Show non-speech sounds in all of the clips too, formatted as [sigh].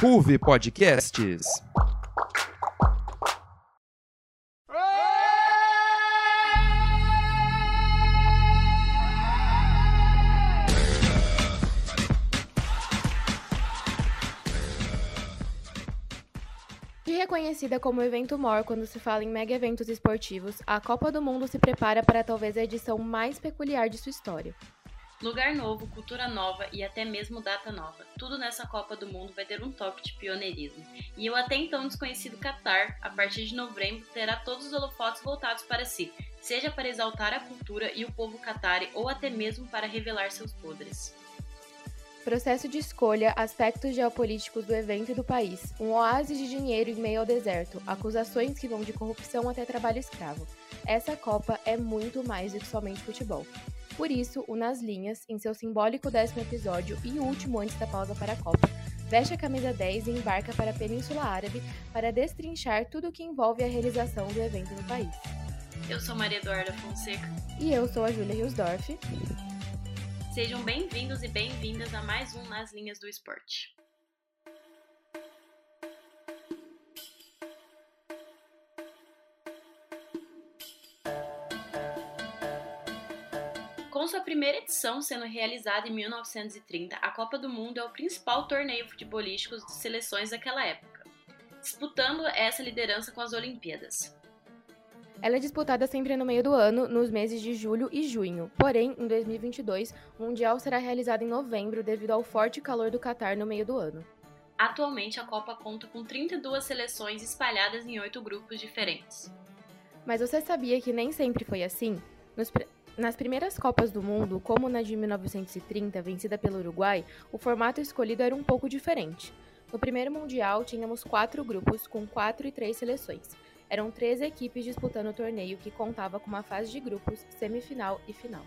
Ruve Podcasts. Reconhecida como evento maior quando se fala em mega eventos esportivos, a Copa do Mundo se prepara para talvez a edição mais peculiar de sua história. Lugar novo, cultura nova e até mesmo data nova. Tudo nessa Copa do Mundo vai ter um toque de pioneirismo. E o até então desconhecido Qatar, a partir de novembro, terá todos os holofotes voltados para si, seja para exaltar a cultura e o povo qatari ou até mesmo para revelar seus podres. Processo de escolha, aspectos geopolíticos do evento e do país, um oásis de dinheiro em meio ao deserto, acusações que vão de corrupção até trabalho escravo. Essa Copa é muito mais do que somente futebol. Por isso, o Nas Linhas, em seu simbólico décimo episódio e último antes da pausa para a Copa, veste a camisa 10 e embarca para a Península Árabe para destrinchar tudo o que envolve a realização do evento no país. Eu sou Maria Eduarda Fonseca. E eu sou a Júlia Riosdorf. Sejam bem-vindos e bem-vindas a mais um Nas Linhas do Esporte. Com sua primeira edição sendo realizada em 1930, a Copa do Mundo é o principal torneio futebolístico de seleções daquela época, disputando essa liderança com as Olimpíadas. Ela é disputada sempre no meio do ano, nos meses de julho e junho. Porém, em 2022, o Mundial será realizado em novembro devido ao forte calor do Catar no meio do ano. Atualmente, a Copa conta com 32 seleções espalhadas em oito grupos diferentes. Mas você sabia que nem sempre foi assim? Nos, nas primeiras Copas do Mundo, como na de 1930, vencida pelo Uruguai, o formato escolhido era um pouco diferente. No primeiro Mundial, tínhamos quatro grupos com quatro e três seleções. Eram 13 equipes disputando o torneio que contava com uma fase de grupos, semifinal e final.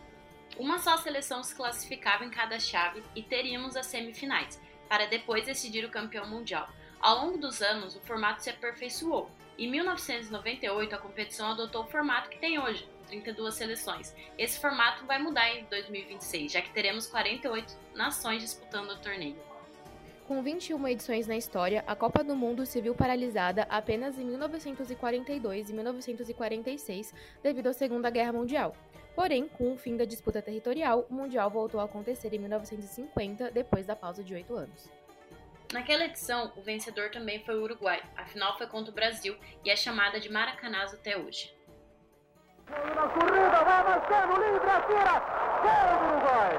Uma só seleção se classificava em cada chave e teríamos as semifinais, para depois decidir o campeão mundial. Ao longo dos anos, o formato se aperfeiçoou. Em 1998, a competição adotou o formato que tem hoje, 32 seleções. Esse formato vai mudar em 2026, já que teremos 48 nações disputando o torneio. Com 21 edições na história, a Copa do Mundo se viu paralisada apenas em 1942 e 1946 devido à Segunda Guerra Mundial. Porém, com o fim da disputa territorial, o Mundial voltou a acontecer em 1950, depois da pausa de oito anos. Naquela edição, o vencedor também foi o Uruguai. A final foi contra o Brasil e é chamada de Maracanãs até hoje. Una corrida, va Marcelo, livre, atira, gol do Uruguai!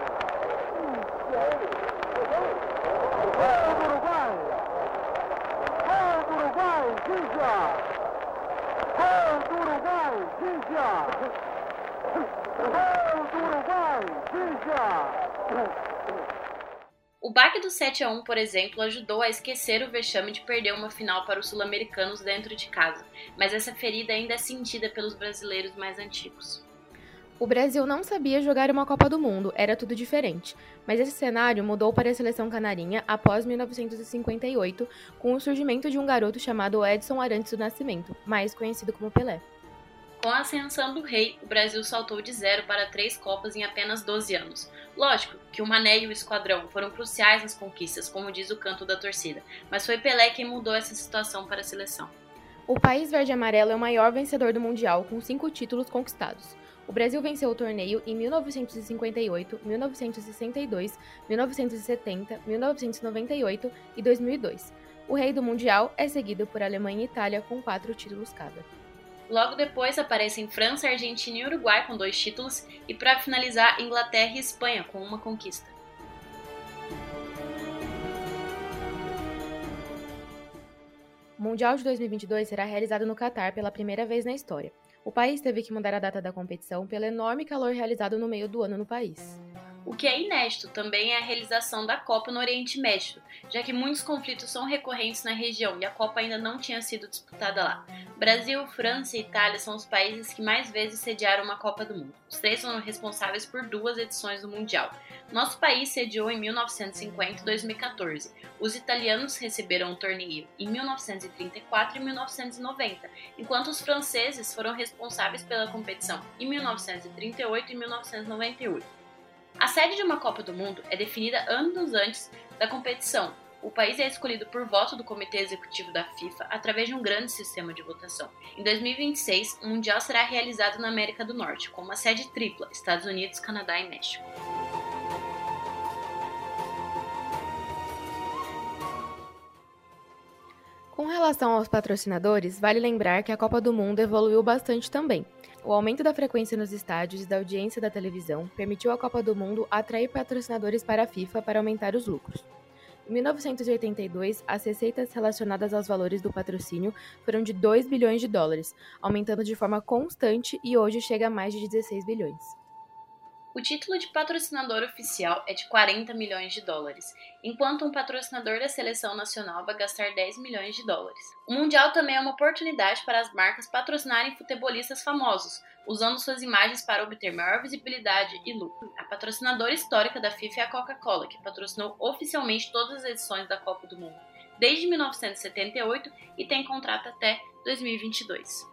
Gol do Uruguai! Gol do Uruguai, Gígia! Gol do Uruguai, Gígia! Gol do Uruguai, Gígia! O baque do 7 a 1, por exemplo, ajudou a esquecer o vexame de perder uma final para os sul-americanos dentro de casa, mas essa ferida ainda é sentida pelos brasileiros mais antigos. O Brasil não sabia jogar uma Copa do Mundo, era tudo diferente. Mas esse cenário mudou para a seleção canarinha após 1958, com o surgimento de um garoto chamado Edson Arantes do Nascimento, mais conhecido como Pelé. Com a ascensão do rei, o Brasil saltou de zero para três Copas em apenas 12 anos. Lógico que o Mané e o Esquadrão foram cruciais nas conquistas, como diz o canto da torcida, mas foi Pelé quem mudou essa situação para a seleção. O país verde-amarelo é o maior vencedor do Mundial, com cinco títulos conquistados. O Brasil venceu o torneio em 1958, 1962, 1970, 1998 e 2002. O rei do Mundial é seguido por Alemanha e Itália, com quatro títulos cada. Logo depois aparecem França, Argentina e Uruguai com dois títulos e para finalizar Inglaterra e Espanha com uma conquista. O Mundial de 2022 será realizado no Catar pela primeira vez na história. O país teve que mudar a data da competição pelo enorme calor realizado no meio do ano no país. O que é inédito também é a realização da Copa no Oriente Médio, já que muitos conflitos são recorrentes na região e a Copa ainda não tinha sido disputada lá. Brasil, França e Itália são os países que mais vezes sediaram uma Copa do Mundo. Os três são responsáveis por duas edições do Mundial. Nosso país sediou em 1950 e 2014. Os italianos receberam o torneio em 1934 e 1990, enquanto os franceses foram responsáveis pela competição em 1938 e 1998. A sede de uma Copa do Mundo é definida anos antes da competição, o país é escolhido por voto do Comitê Executivo da FIFA através de um grande sistema de votação. Em 2026, o Mundial será realizado na América do Norte, com uma sede tripla: Estados Unidos, Canadá e México. Com relação aos patrocinadores, vale lembrar que a Copa do Mundo evoluiu bastante também. O aumento da frequência nos estádios e da audiência da televisão permitiu à Copa do Mundo atrair patrocinadores para a FIFA para aumentar os lucros. Em 1982, as receitas relacionadas aos valores do patrocínio foram de 2 bilhões de dólares, aumentando de forma constante e hoje chega a mais de 16 bilhões. O título de patrocinador oficial é de 40 milhões de dólares, enquanto um patrocinador da seleção nacional vai gastar 10 milhões de dólares. O Mundial também é uma oportunidade para as marcas patrocinarem futebolistas famosos, usando suas imagens para obter maior visibilidade e lucro. A patrocinadora histórica da FIFA é a Coca-Cola, que patrocinou oficialmente todas as edições da Copa do Mundo desde 1978 e tem contrato até 2022.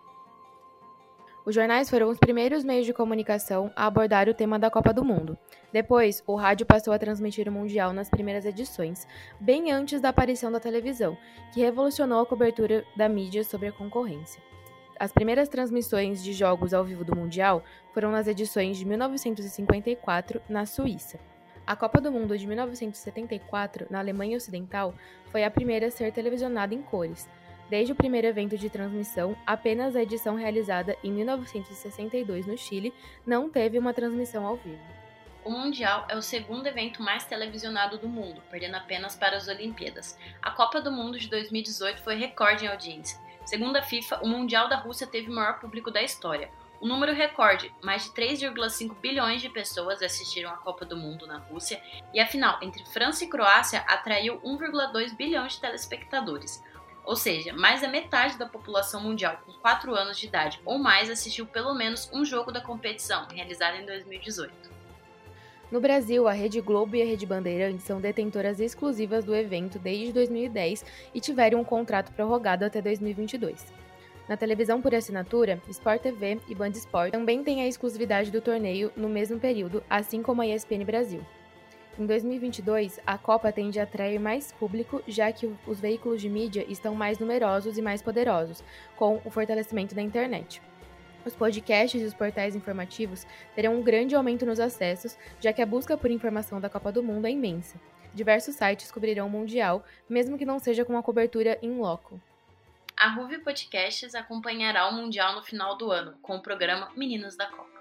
Os jornais foram os primeiros meios de comunicação a abordar o tema da Copa do Mundo. Depois, o rádio passou a transmitir o Mundial nas primeiras edições, bem antes da aparição da televisão, que revolucionou a cobertura da mídia sobre a concorrência. As primeiras transmissões de jogos ao vivo do Mundial foram nas edições de 1954, na Suíça. A Copa do Mundo de 1974, na Alemanha Ocidental, foi a primeira a ser televisionada em cores, Desde o primeiro evento de transmissão, apenas a edição realizada em 1962 no Chile não teve uma transmissão ao vivo. O Mundial é o segundo evento mais televisionado do mundo, perdendo apenas para as Olimpíadas. A Copa do Mundo de 2018 foi recorde em audiência. Segundo a FIFA, o Mundial da Rússia teve o maior público da história. O número recorde, mais de 3,5 bilhões de pessoas assistiram à Copa do Mundo na Rússia, e a final entre França e Croácia atraiu 1,2 bilhão de telespectadores. Ou seja, mais da metade da população mundial com 4 anos de idade ou mais assistiu pelo menos um jogo da competição, realizada em 2018. No Brasil, a Rede Globo e a Rede Bandeirantes são detentoras exclusivas do evento desde 2010 e tiveram um contrato prorrogado até 2022. Na televisão por assinatura, Sport TV e Band Sport também têm a exclusividade do torneio no mesmo período, assim como a ESPN Brasil. Em 2022, a Copa tende a atrair mais público, já que os veículos de mídia estão mais numerosos e mais poderosos, com o fortalecimento da internet. Os podcasts e os portais informativos terão um grande aumento nos acessos, já que a busca por informação da Copa do Mundo é imensa. Diversos sites cobrirão o Mundial, mesmo que não seja com a cobertura em loco. A Ruve Podcasts acompanhará o Mundial no final do ano, com o programa Meninos da Copa.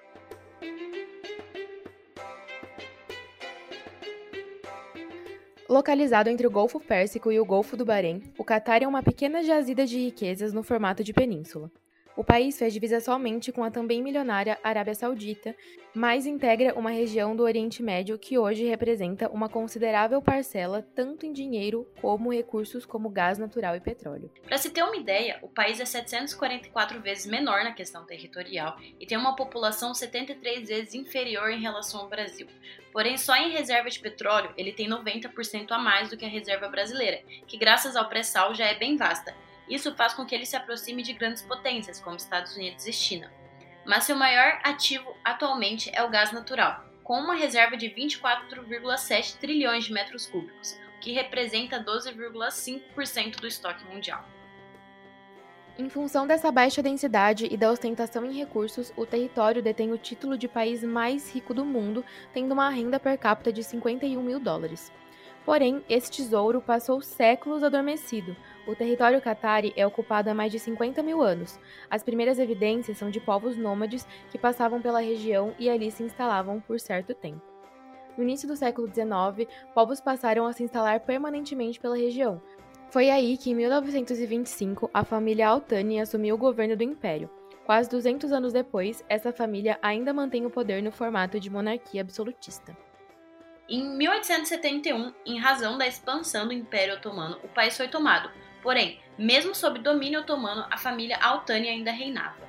Localizado entre o Golfo Pérsico e o Golfo do Bahrein, o Catar é uma pequena jazida de riquezas no formato de península. O país fez divisa somente com a também milionária Arábia Saudita, mas integra uma região do Oriente Médio que hoje representa uma considerável parcela tanto em dinheiro como recursos como gás natural e petróleo. Para se ter uma ideia, o país é 744 vezes menor na questão territorial e tem uma população 73 vezes inferior em relação ao Brasil. Porém, só em reserva de petróleo ele tem 90% a mais do que a reserva brasileira, que graças ao pré-sal já é bem vasta isso faz com que ele se aproxime de grandes potências, como Estados Unidos e China. Mas seu maior ativo atualmente é o gás natural, com uma reserva de 24,7 trilhões de metros cúbicos, o que representa 12,5% do estoque mundial. Em função dessa baixa densidade e da ostentação em recursos, o território detém o título de país mais rico do mundo, tendo uma renda per capita de 51 mil dólares. Porém, esse tesouro passou séculos adormecido. O território catari é ocupado há mais de 50 mil anos. As primeiras evidências são de povos nômades que passavam pela região e ali se instalavam por certo tempo. No início do século XIX, povos passaram a se instalar permanentemente pela região. Foi aí que, em 1925, a família Altani assumiu o governo do império. Quase 200 anos depois, essa família ainda mantém o poder no formato de monarquia absolutista. Em 1871, em razão da expansão do Império Otomano, o país foi tomado. Porém, mesmo sob domínio otomano, a família Altani ainda reinava.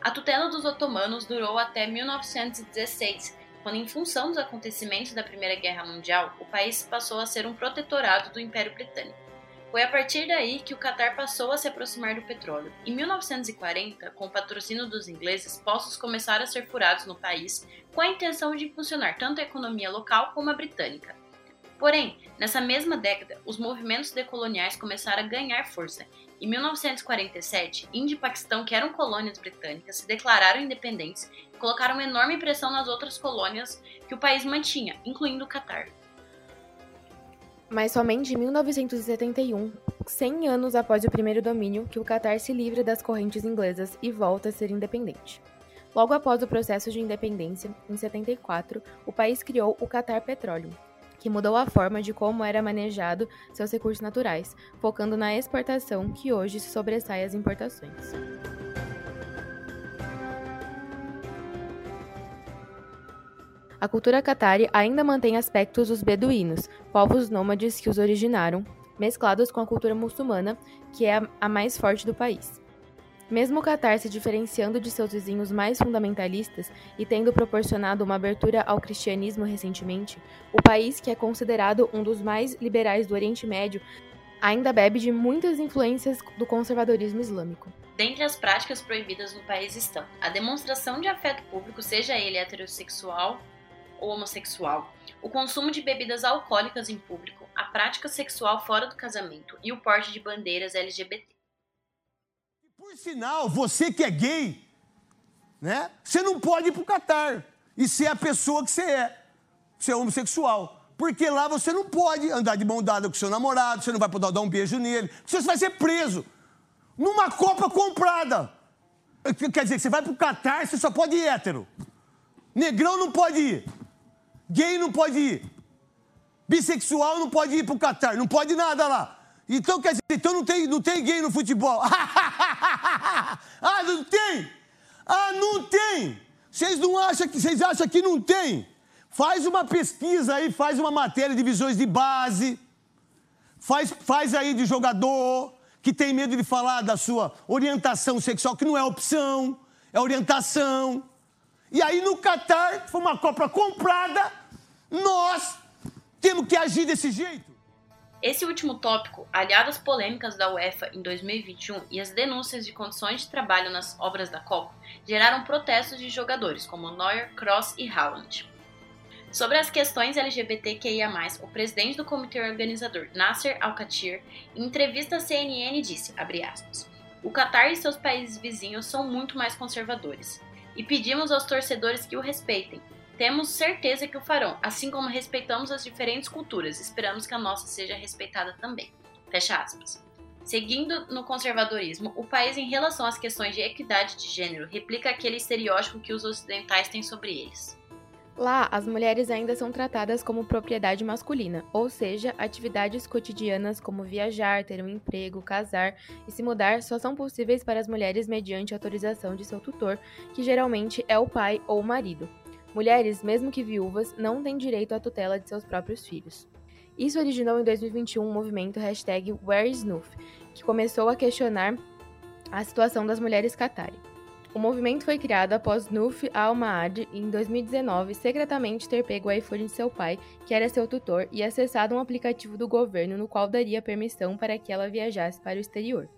A tutela dos otomanos durou até 1916, quando, em função dos acontecimentos da Primeira Guerra Mundial, o país passou a ser um protetorado do Império Britânico. Foi a partir daí que o Catar passou a se aproximar do petróleo. Em 1940, com o patrocínio dos ingleses, poços começaram a ser furados no país com a intenção de impulsionar tanto a economia local como a britânica. Porém, Nessa mesma década, os movimentos decoloniais começaram a ganhar força. Em 1947, Índia e Paquistão, que eram colônias britânicas, se declararam independentes e colocaram uma enorme pressão nas outras colônias que o país mantinha, incluindo o Catar. Mas somente em 1971, 100 anos após o primeiro domínio, que o Catar se livra das correntes inglesas e volta a ser independente. Logo após o processo de independência, em 74, o país criou o Qatar Petroleum, que mudou a forma de como era manejado seus recursos naturais, focando na exportação que hoje se sobressai às importações. A cultura catari ainda mantém aspectos dos beduínos, povos nômades que os originaram, mesclados com a cultura muçulmana, que é a mais forte do país. Mesmo o Catar se diferenciando de seus vizinhos mais fundamentalistas e tendo proporcionado uma abertura ao cristianismo recentemente, o país, que é considerado um dos mais liberais do Oriente Médio, ainda bebe de muitas influências do conservadorismo islâmico. Dentre as práticas proibidas no país estão a demonstração de afeto público, seja ele heterossexual ou homossexual, o consumo de bebidas alcoólicas em público, a prática sexual fora do casamento e o porte de bandeiras LGBT. Por sinal, você que é gay, né? Você não pode ir pro Catar e ser a pessoa que você é, ser homossexual. Porque lá você não pode andar de mão dada com seu namorado, você não vai poder dar um beijo nele, você vai ser preso numa Copa comprada. Quer dizer, você vai pro Catar, você só pode ir hétero. Negrão não pode ir. Gay não pode ir. Bissexual não pode ir pro Catar, não pode nada lá. Então, quer dizer, então não tem, não tem gay no futebol. [laughs] [laughs] ah, não tem? Ah, não tem! Vocês não acham que vocês acham que não tem? Faz uma pesquisa aí, faz uma matéria de visões de base. Faz, faz aí de jogador que tem medo de falar da sua orientação sexual, que não é opção, é orientação. E aí no Catar, foi uma Copa comprada, nós temos que agir desse jeito. Esse último tópico, aliado às polêmicas da UEFA em 2021 e às denúncias de condições de trabalho nas obras da Copa, geraram protestos de jogadores como Neuer, Kroos e Haaland. Sobre as questões LGBTQIA+, o presidente do comitê organizador, Nasser Al-Khatir, em entrevista à CNN disse, aspas, o Qatar e seus países vizinhos são muito mais conservadores, e pedimos aos torcedores que o respeitem, temos certeza que o farão, assim como respeitamos as diferentes culturas, esperamos que a nossa seja respeitada também. Fecha aspas. Seguindo no conservadorismo, o país, em relação às questões de equidade de gênero, replica aquele estereótipo que os ocidentais têm sobre eles. Lá, as mulheres ainda são tratadas como propriedade masculina, ou seja, atividades cotidianas como viajar, ter um emprego, casar e se mudar só são possíveis para as mulheres mediante autorização de seu tutor, que geralmente é o pai ou o marido. Mulheres, mesmo que viúvas, não têm direito à tutela de seus próprios filhos. Isso originou em 2021 um movimento hashtag que começou a questionar a situação das mulheres Qatari. O movimento foi criado após Nuf al-Maad, em 2019, secretamente ter pego o iPhone de seu pai, que era seu tutor, e acessado um aplicativo do governo no qual daria permissão para que ela viajasse para o exterior.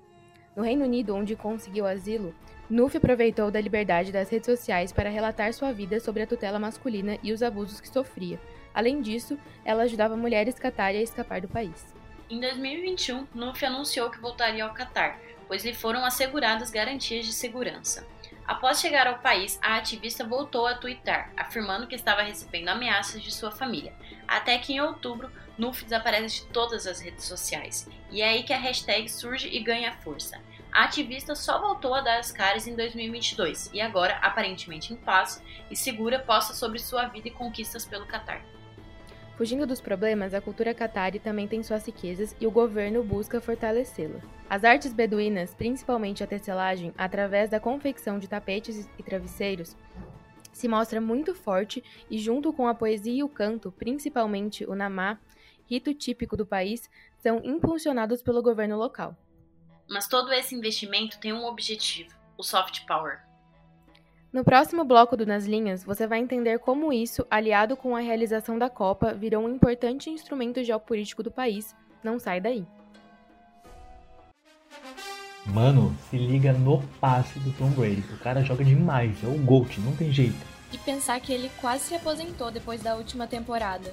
No Reino Unido, onde conseguiu asilo, Nuff aproveitou da liberdade das redes sociais para relatar sua vida sobre a tutela masculina e os abusos que sofria. Além disso, ela ajudava mulheres Qatar a escapar do país. Em 2021, Nuff anunciou que voltaria ao Qatar, pois lhe foram asseguradas garantias de segurança. Após chegar ao país, a ativista voltou a twittar, afirmando que estava recebendo ameaças de sua família, até que em outubro, Nuff desaparece de todas as redes sociais. E é aí que a hashtag surge e ganha força. A ativista só voltou a dar as caras em 2022 e agora, aparentemente em paz e segura, posta sobre sua vida e conquistas pelo Catar. Fugindo dos problemas, a cultura catari também tem suas riquezas e o governo busca fortalecê-la. As artes beduínas, principalmente a tecelagem, através da confecção de tapetes e travesseiros, se mostra muito forte e, junto com a poesia e o canto, principalmente o namá, rito típico do país, são impulsionados pelo governo local. Mas todo esse investimento tem um objetivo: o soft power. No próximo bloco do Nas Linhas, você vai entender como isso, aliado com a realização da Copa, virou um importante instrumento geopolítico do país. Não sai daí. Mano, se liga no passe do Tom Brady. O cara joga demais, é o GOAT, não tem jeito. E pensar que ele quase se aposentou depois da última temporada.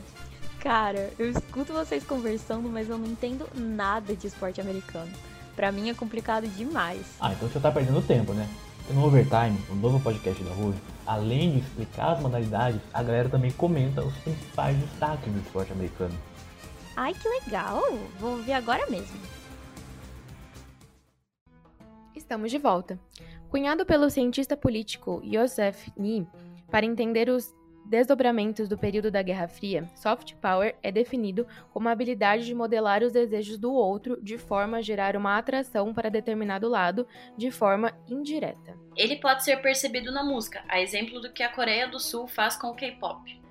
Cara, eu escuto vocês conversando, mas eu não entendo nada de esporte americano. Pra mim é complicado demais. Ah, então você tá perdendo tempo, né? No Overtime, o novo podcast da Rui, além de explicar as modalidades, a galera também comenta os principais destaques do esporte americano. Ai, que legal! Vou ouvir agora mesmo. Estamos de volta. Cunhado pelo cientista político Joseph Nye para entender os desdobramentos do período da Guerra Fria, soft power é definido como a habilidade de modelar os desejos do outro de forma a gerar uma atração para determinado lado de forma indireta. Ele pode ser percebido na música, a exemplo do que a Coreia do Sul faz com o K-pop.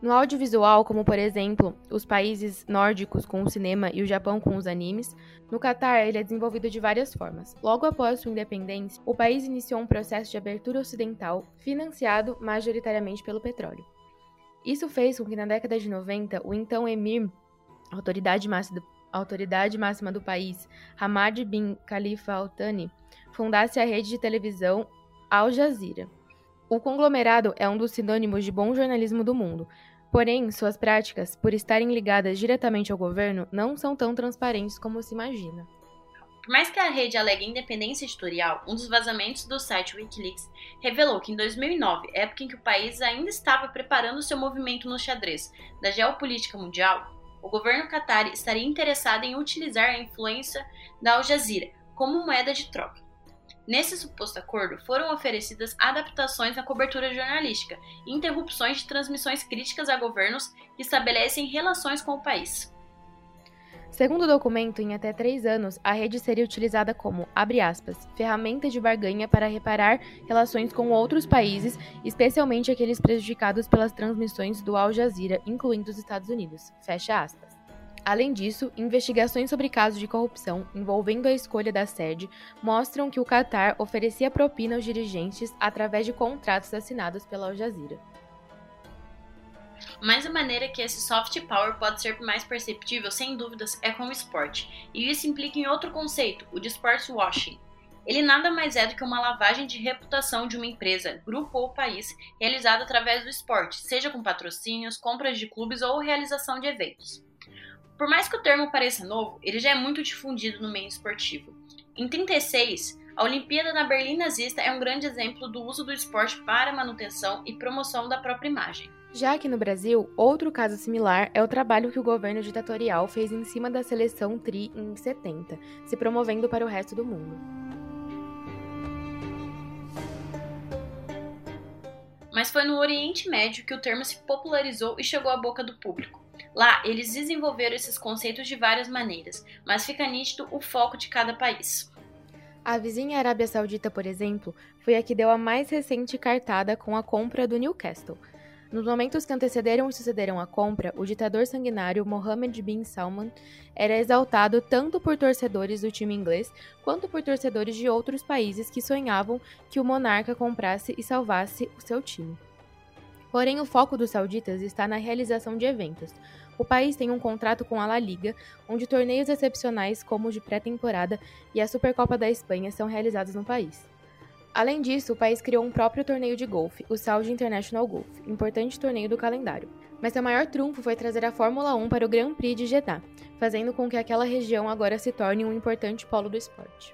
No audiovisual, como por exemplo os países nórdicos com o cinema e o Japão com os animes, no Catar ele é desenvolvido de várias formas. Logo após sua independência, o país iniciou um processo de abertura ocidental financiado majoritariamente pelo petróleo. Isso fez com que na década de 90 o então emir, autoridade máxima do, autoridade máxima do país, Hamad bin Khalifa Al Thani, fundasse a rede de televisão Al Jazeera. O conglomerado é um dos sinônimos de bom jornalismo do mundo, Porém, suas práticas, por estarem ligadas diretamente ao governo, não são tão transparentes como se imagina. Por mais que a rede alegue independência editorial, um dos vazamentos do site Wikileaks revelou que em 2009, época em que o país ainda estava preparando seu movimento no xadrez da geopolítica mundial, o governo Qatari estaria interessado em utilizar a influência da Al Jazeera como moeda de troca. Nesse suposto acordo, foram oferecidas adaptações na cobertura jornalística e interrupções de transmissões críticas a governos que estabelecem relações com o país. Segundo o documento, em até três anos, a rede seria utilizada como, abre aspas, ferramenta de barganha para reparar relações com outros países, especialmente aqueles prejudicados pelas transmissões do Al Jazeera, incluindo os Estados Unidos. Fecha aspas. Além disso, investigações sobre casos de corrupção envolvendo a escolha da sede mostram que o Qatar oferecia propina aos dirigentes através de contratos assinados pela Al Jazeera. Mas a maneira que esse soft power pode ser mais perceptível, sem dúvidas, é com o esporte. E isso implica em outro conceito, o de sports washing. Ele nada mais é do que uma lavagem de reputação de uma empresa, grupo ou país, realizada através do esporte, seja com patrocínios, compras de clubes ou realização de eventos. Por mais que o termo pareça novo, ele já é muito difundido no meio esportivo. Em 36, a Olimpíada na Berlim nazista é um grande exemplo do uso do esporte para manutenção e promoção da própria imagem. Já aqui no Brasil, outro caso similar é o trabalho que o governo ditatorial fez em cima da seleção Tri em 70, se promovendo para o resto do mundo. Mas foi no Oriente Médio que o termo se popularizou e chegou à boca do público. Lá, eles desenvolveram esses conceitos de várias maneiras, mas fica nítido o foco de cada país. A vizinha Arábia Saudita, por exemplo, foi a que deu a mais recente cartada com a compra do Newcastle. Nos momentos que antecederam e sucederam a compra, o ditador sanguinário Mohammed bin Salman era exaltado tanto por torcedores do time inglês quanto por torcedores de outros países que sonhavam que o monarca comprasse e salvasse o seu time. Porém, o foco dos sauditas está na realização de eventos. O país tem um contrato com a La Liga, onde torneios excepcionais como o de pré-temporada e a Supercopa da Espanha são realizados no país. Além disso, o país criou um próprio torneio de golfe, o Saudi International Golf, importante torneio do calendário. Mas seu maior trunfo foi trazer a Fórmula 1 para o Grand Prix de Jeddah, fazendo com que aquela região agora se torne um importante polo do esporte.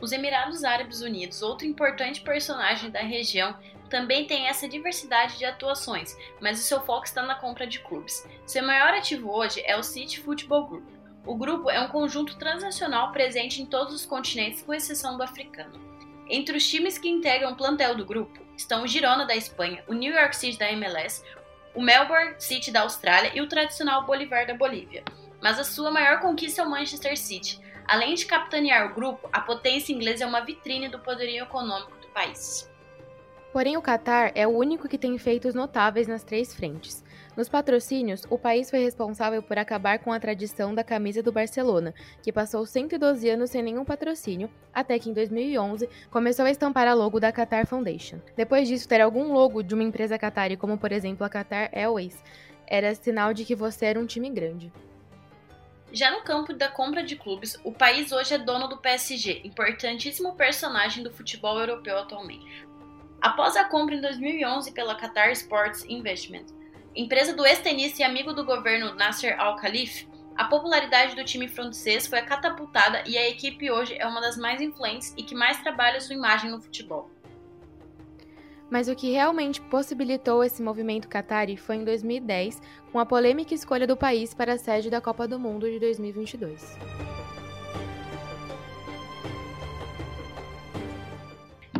Os Emirados Árabes Unidos, outro importante personagem da região, também tem essa diversidade de atuações, mas o seu foco está na compra de clubes. Seu maior ativo hoje é o City Football Group. O grupo é um conjunto transnacional presente em todos os continentes, com exceção do africano. Entre os times que integram o plantel do grupo estão o Girona da Espanha, o New York City da MLS, o Melbourne City da Austrália e o tradicional Bolivar da Bolívia. Mas a sua maior conquista é o Manchester City. Além de capitanear o grupo, a potência inglesa é uma vitrine do poderio econômico do país. Porém, o Catar é o único que tem feitos notáveis nas três frentes. Nos patrocínios, o país foi responsável por acabar com a tradição da camisa do Barcelona, que passou 112 anos sem nenhum patrocínio, até que em 2011 começou a estampar a logo da Qatar Foundation. Depois disso, ter algum logo de uma empresa qatari, como por exemplo a Qatar Airways, era sinal de que você era um time grande. Já no campo da compra de clubes, o país hoje é dono do PSG, importantíssimo personagem do futebol europeu atualmente. Após a compra em 2011 pela Qatar Sports Investment, empresa do ex-tenista e amigo do governo Nasser Al-Khelaifi, a popularidade do time francês foi catapultada e a equipe hoje é uma das mais influentes e que mais trabalha sua imagem no futebol. Mas o que realmente possibilitou esse movimento Qatari foi em 2010, com a polêmica escolha do país para a sede da Copa do Mundo de 2022.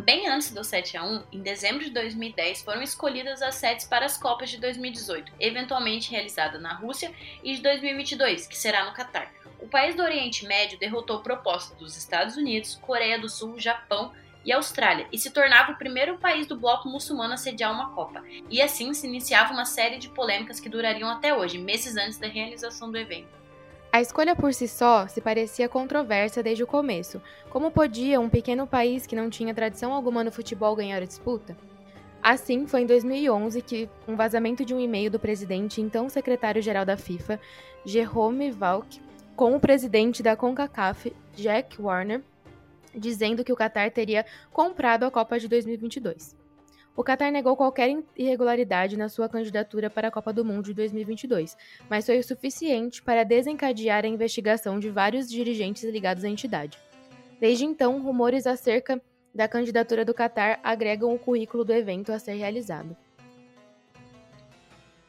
Bem antes do 7 a 1, em dezembro de 2010, foram escolhidas as sedes para as Copas de 2018, eventualmente realizada na Rússia, e de 2022, que será no Catar. O país do Oriente Médio derrotou propostas dos Estados Unidos, Coreia do Sul, Japão e Austrália, e se tornava o primeiro país do bloco muçulmano a sediar uma Copa. E assim se iniciava uma série de polêmicas que durariam até hoje, meses antes da realização do evento. A escolha por si só se parecia controversa desde o começo. Como podia um pequeno país que não tinha tradição alguma no futebol ganhar a disputa? Assim, foi em 2011 que um vazamento de um e-mail do presidente então secretário-geral da FIFA, Jerome Valk, com o presidente da CONCACAF, Jack Warner, dizendo que o Qatar teria comprado a Copa de 2022. O Qatar negou qualquer irregularidade na sua candidatura para a Copa do Mundo de 2022, mas foi o suficiente para desencadear a investigação de vários dirigentes ligados à entidade. Desde então, rumores acerca da candidatura do Qatar agregam o currículo do evento a ser realizado.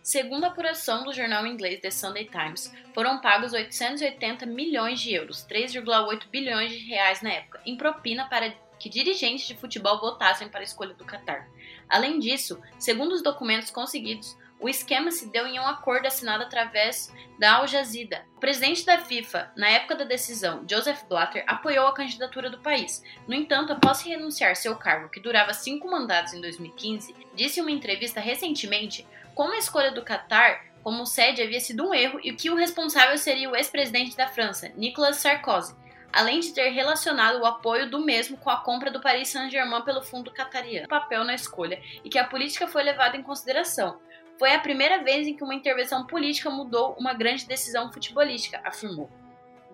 Segundo a apuração do jornal inglês The Sunday Times, foram pagos 880 milhões de euros, 3,8 bilhões de reais na época, em propina para que dirigentes de futebol votassem para a escolha do Qatar. Além disso, segundo os documentos conseguidos, o esquema se deu em um acordo assinado através da Al Jazeera. O presidente da FIFA, na época da decisão, Joseph Blatter, apoiou a candidatura do país. No entanto, após renunciar seu cargo, que durava cinco mandatos em 2015, disse em uma entrevista recentemente como a escolha do Qatar como sede havia sido um erro e que o responsável seria o ex-presidente da França, Nicolas Sarkozy, além de ter relacionado o apoio do mesmo com a compra do Paris Saint-Germain pelo fundo catariano. Papel na escolha e que a política foi levada em consideração. Foi a primeira vez em que uma intervenção política mudou uma grande decisão futebolística, afirmou.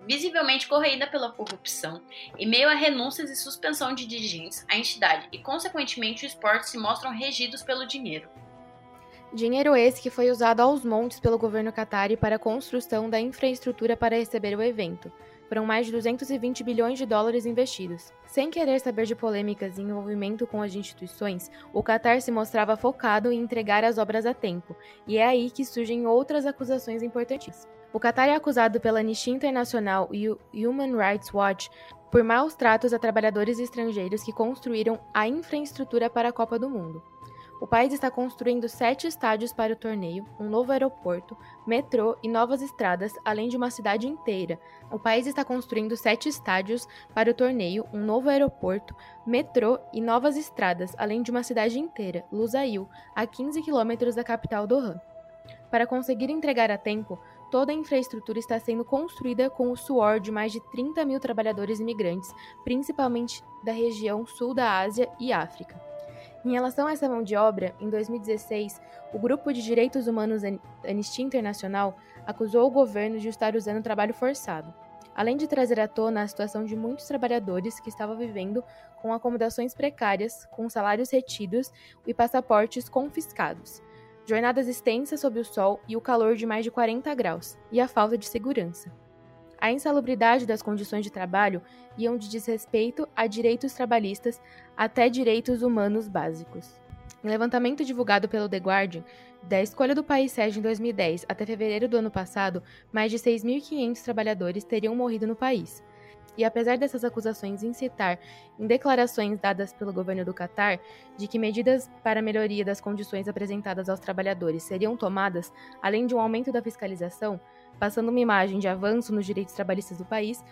Visivelmente corroída pela corrupção, em meio a renúncias e suspensão de dirigentes, a entidade e, consequentemente, o esporte se mostram regidos pelo dinheiro. Dinheiro esse que foi usado aos montes pelo governo Qatari para a construção da infraestrutura para receber o evento, foram mais de 220 bilhões de dólares investidos. Sem querer saber de polêmicas e envolvimento com as instituições, o Qatar se mostrava focado em entregar as obras a tempo, e é aí que surgem outras acusações importantes. O Qatar é acusado pela Anistia Internacional e o Human Rights Watch por maus tratos a trabalhadores estrangeiros que construíram a infraestrutura para a Copa do Mundo. O país está construindo sete estádios para o torneio, um novo aeroporto, metrô e novas estradas, além de uma cidade inteira. O país está construindo sete estádios para o torneio, um novo aeroporto, metrô e novas estradas, além de uma cidade inteira, Lusail, a 15 quilômetros da capital Doha. Para conseguir entregar a tempo, toda a infraestrutura está sendo construída com o suor de mais de 30 mil trabalhadores imigrantes, principalmente da região sul da Ásia e África. Em relação a essa mão de obra, em 2016, o Grupo de Direitos Humanos Anistia Internacional acusou o governo de estar usando trabalho forçado, além de trazer à tona a situação de muitos trabalhadores que estavam vivendo com acomodações precárias, com salários retidos e passaportes confiscados, jornadas extensas sob o sol e o calor de mais de 40 graus, e a falta de segurança. A insalubridade das condições de trabalho iam de desrespeito a direitos trabalhistas até direitos humanos básicos. Em levantamento divulgado pelo The Guardian, da escolha do país sede em 2010 até fevereiro do ano passado, mais de 6.500 trabalhadores teriam morrido no país. E apesar dessas acusações incitar em declarações dadas pelo governo do Catar de que medidas para melhoria das condições apresentadas aos trabalhadores seriam tomadas, além de um aumento da fiscalização, passando uma imagem de avanço nos direitos trabalhistas do país,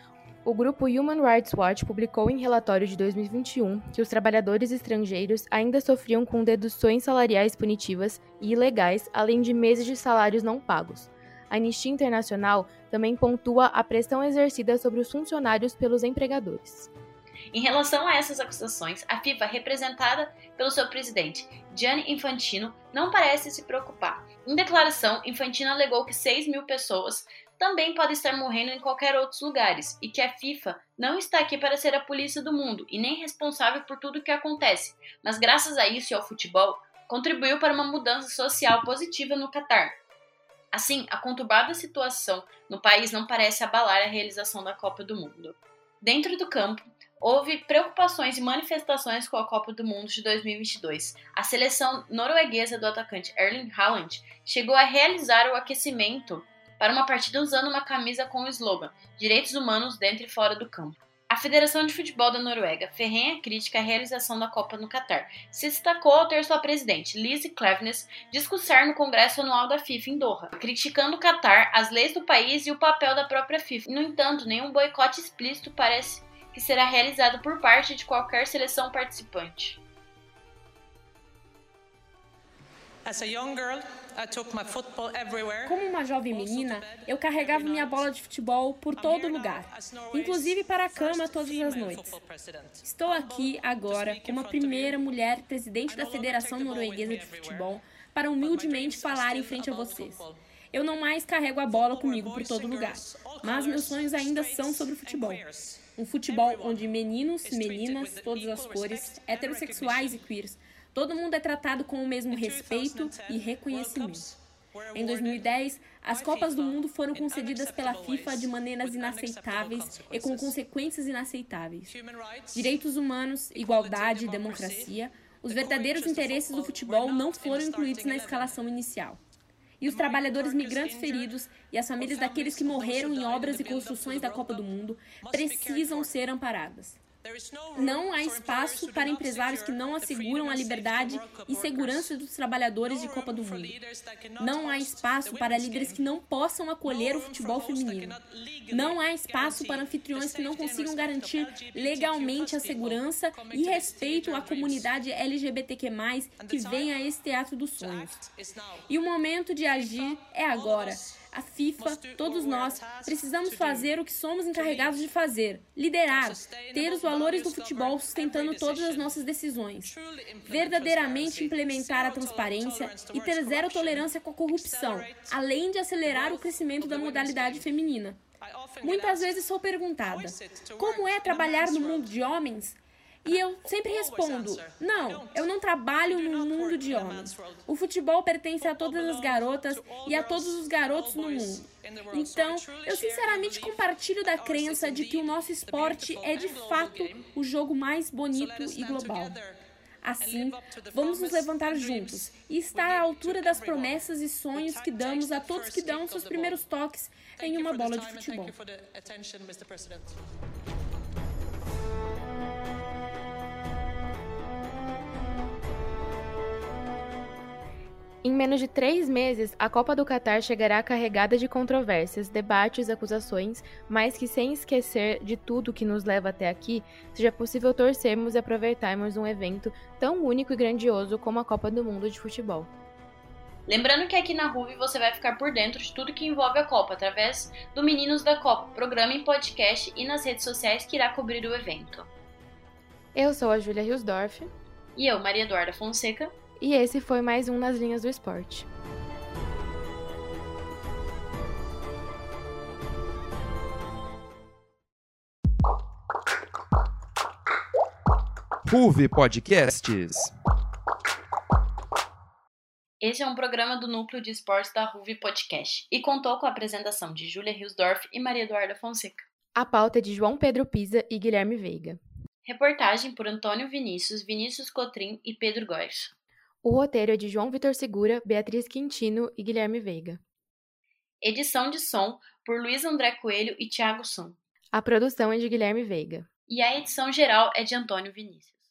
o grupo Human Rights Watch publicou em relatório de 2021 que os trabalhadores estrangeiros ainda sofriam com deduções salariais punitivas e ilegais, além de meses de salários não pagos. A Anistia Internacional também pontua a pressão exercida sobre os funcionários pelos empregadores. Em relação a essas acusações, a FIFA, representada pelo seu presidente, Gianni Infantino, não parece se preocupar. Em declaração, Infantino alegou que 6 mil pessoas também podem estar morrendo em qualquer outros lugares e que a FIFA não está aqui para ser a polícia do mundo e nem responsável por tudo o que acontece, mas graças a isso e ao futebol, contribuiu para uma mudança social positiva no Catar. Assim, a conturbada situação no país não parece abalar a realização da Copa do Mundo. Dentro do campo, houve preocupações e manifestações com a Copa do Mundo de 2022. A seleção norueguesa do atacante Erling Haaland chegou a realizar o aquecimento para uma partida usando uma camisa com o slogan Direitos Humanos dentro e fora do campo. A Federação de Futebol da Noruega ferrenha crítica à realização da Copa no Catar. Se destacou ao ter sua presidente, Lizzie Cleveness, discursar no Congresso Anual da FIFA em Doha, criticando o Catar, as leis do país e o papel da própria FIFA. No entanto, nenhum boicote explícito parece que será realizado por parte de qualquer seleção participante. Como uma jovem menina, eu carregava minha bola de futebol por todo lugar, inclusive para a cama todas as noites. Estou aqui agora como a primeira mulher presidente da Federação Norueguesa de Futebol para humildemente falar em frente a vocês. Eu não mais carrego a bola comigo por todo lugar, mas meus sonhos ainda são sobre futebol. Um futebol onde meninos, meninas, todas as cores, heterossexuais e queers, todo mundo é tratado com o mesmo respeito e reconhecimento. Em 2010, as Copas do Mundo foram concedidas pela FIFA de maneiras inaceitáveis e com consequências inaceitáveis. Direitos humanos, igualdade e democracia, os verdadeiros interesses do futebol não foram incluídos na escalação inicial e os trabalhadores migrantes feridos e as famílias daqueles que morreram em obras e construções da Copa do Mundo precisam ser amparadas. Não há espaço para empresários que não asseguram a liberdade e segurança dos trabalhadores de Copa do Mundo. Não há espaço para líderes que não possam acolher o futebol feminino. Não há espaço para anfitriões que não consigam garantir legalmente a segurança e respeito à comunidade LGBTQ+, que vem a esse teatro dos sonhos. E o momento de agir é agora a FIFA, todos nós, precisamos fazer o que somos encarregados de fazer: liderar, ter os valores do futebol sustentando todas as nossas decisões, verdadeiramente implementar a transparência e ter zero tolerância com a corrupção, além de acelerar o crescimento da modalidade feminina. Muitas vezes sou perguntada: como é trabalhar no mundo de homens? E eu sempre respondo: não, eu não trabalho no mundo de homens. O futebol pertence a todas as garotas e a todos os garotos no mundo. Então, eu sinceramente compartilho da crença de que o nosso esporte é de fato o jogo mais bonito e global. Assim, vamos nos levantar juntos e estar à altura das promessas e sonhos que damos a todos que dão seus primeiros toques em uma bola de futebol. Em menos de três meses, a Copa do Catar chegará carregada de controvérsias, debates, acusações, mas que sem esquecer de tudo que nos leva até aqui, seja possível torcermos e aproveitarmos um evento tão único e grandioso como a Copa do Mundo de Futebol. Lembrando que aqui na RUV você vai ficar por dentro de tudo que envolve a Copa através do Meninos da Copa, programa em podcast e nas redes sociais que irá cobrir o evento. Eu sou a Júlia Hilsdorf. E eu, Maria Eduarda Fonseca. E esse foi mais um Nas Linhas do Esporte. RUV Podcasts. Este é um programa do Núcleo de Esportes da RUV Podcast e contou com a apresentação de Júlia Hilsdorf e Maria Eduarda Fonseca. A pauta é de João Pedro Pisa e Guilherme Veiga. Reportagem por Antônio Vinícius, Vinícius Cotrim e Pedro Góes. O roteiro é de João Vitor Segura, Beatriz Quintino e Guilherme Veiga. Edição de som por Luiz André Coelho e Thiago Som. A produção é de Guilherme Veiga. E a edição geral é de Antônio Vinícius.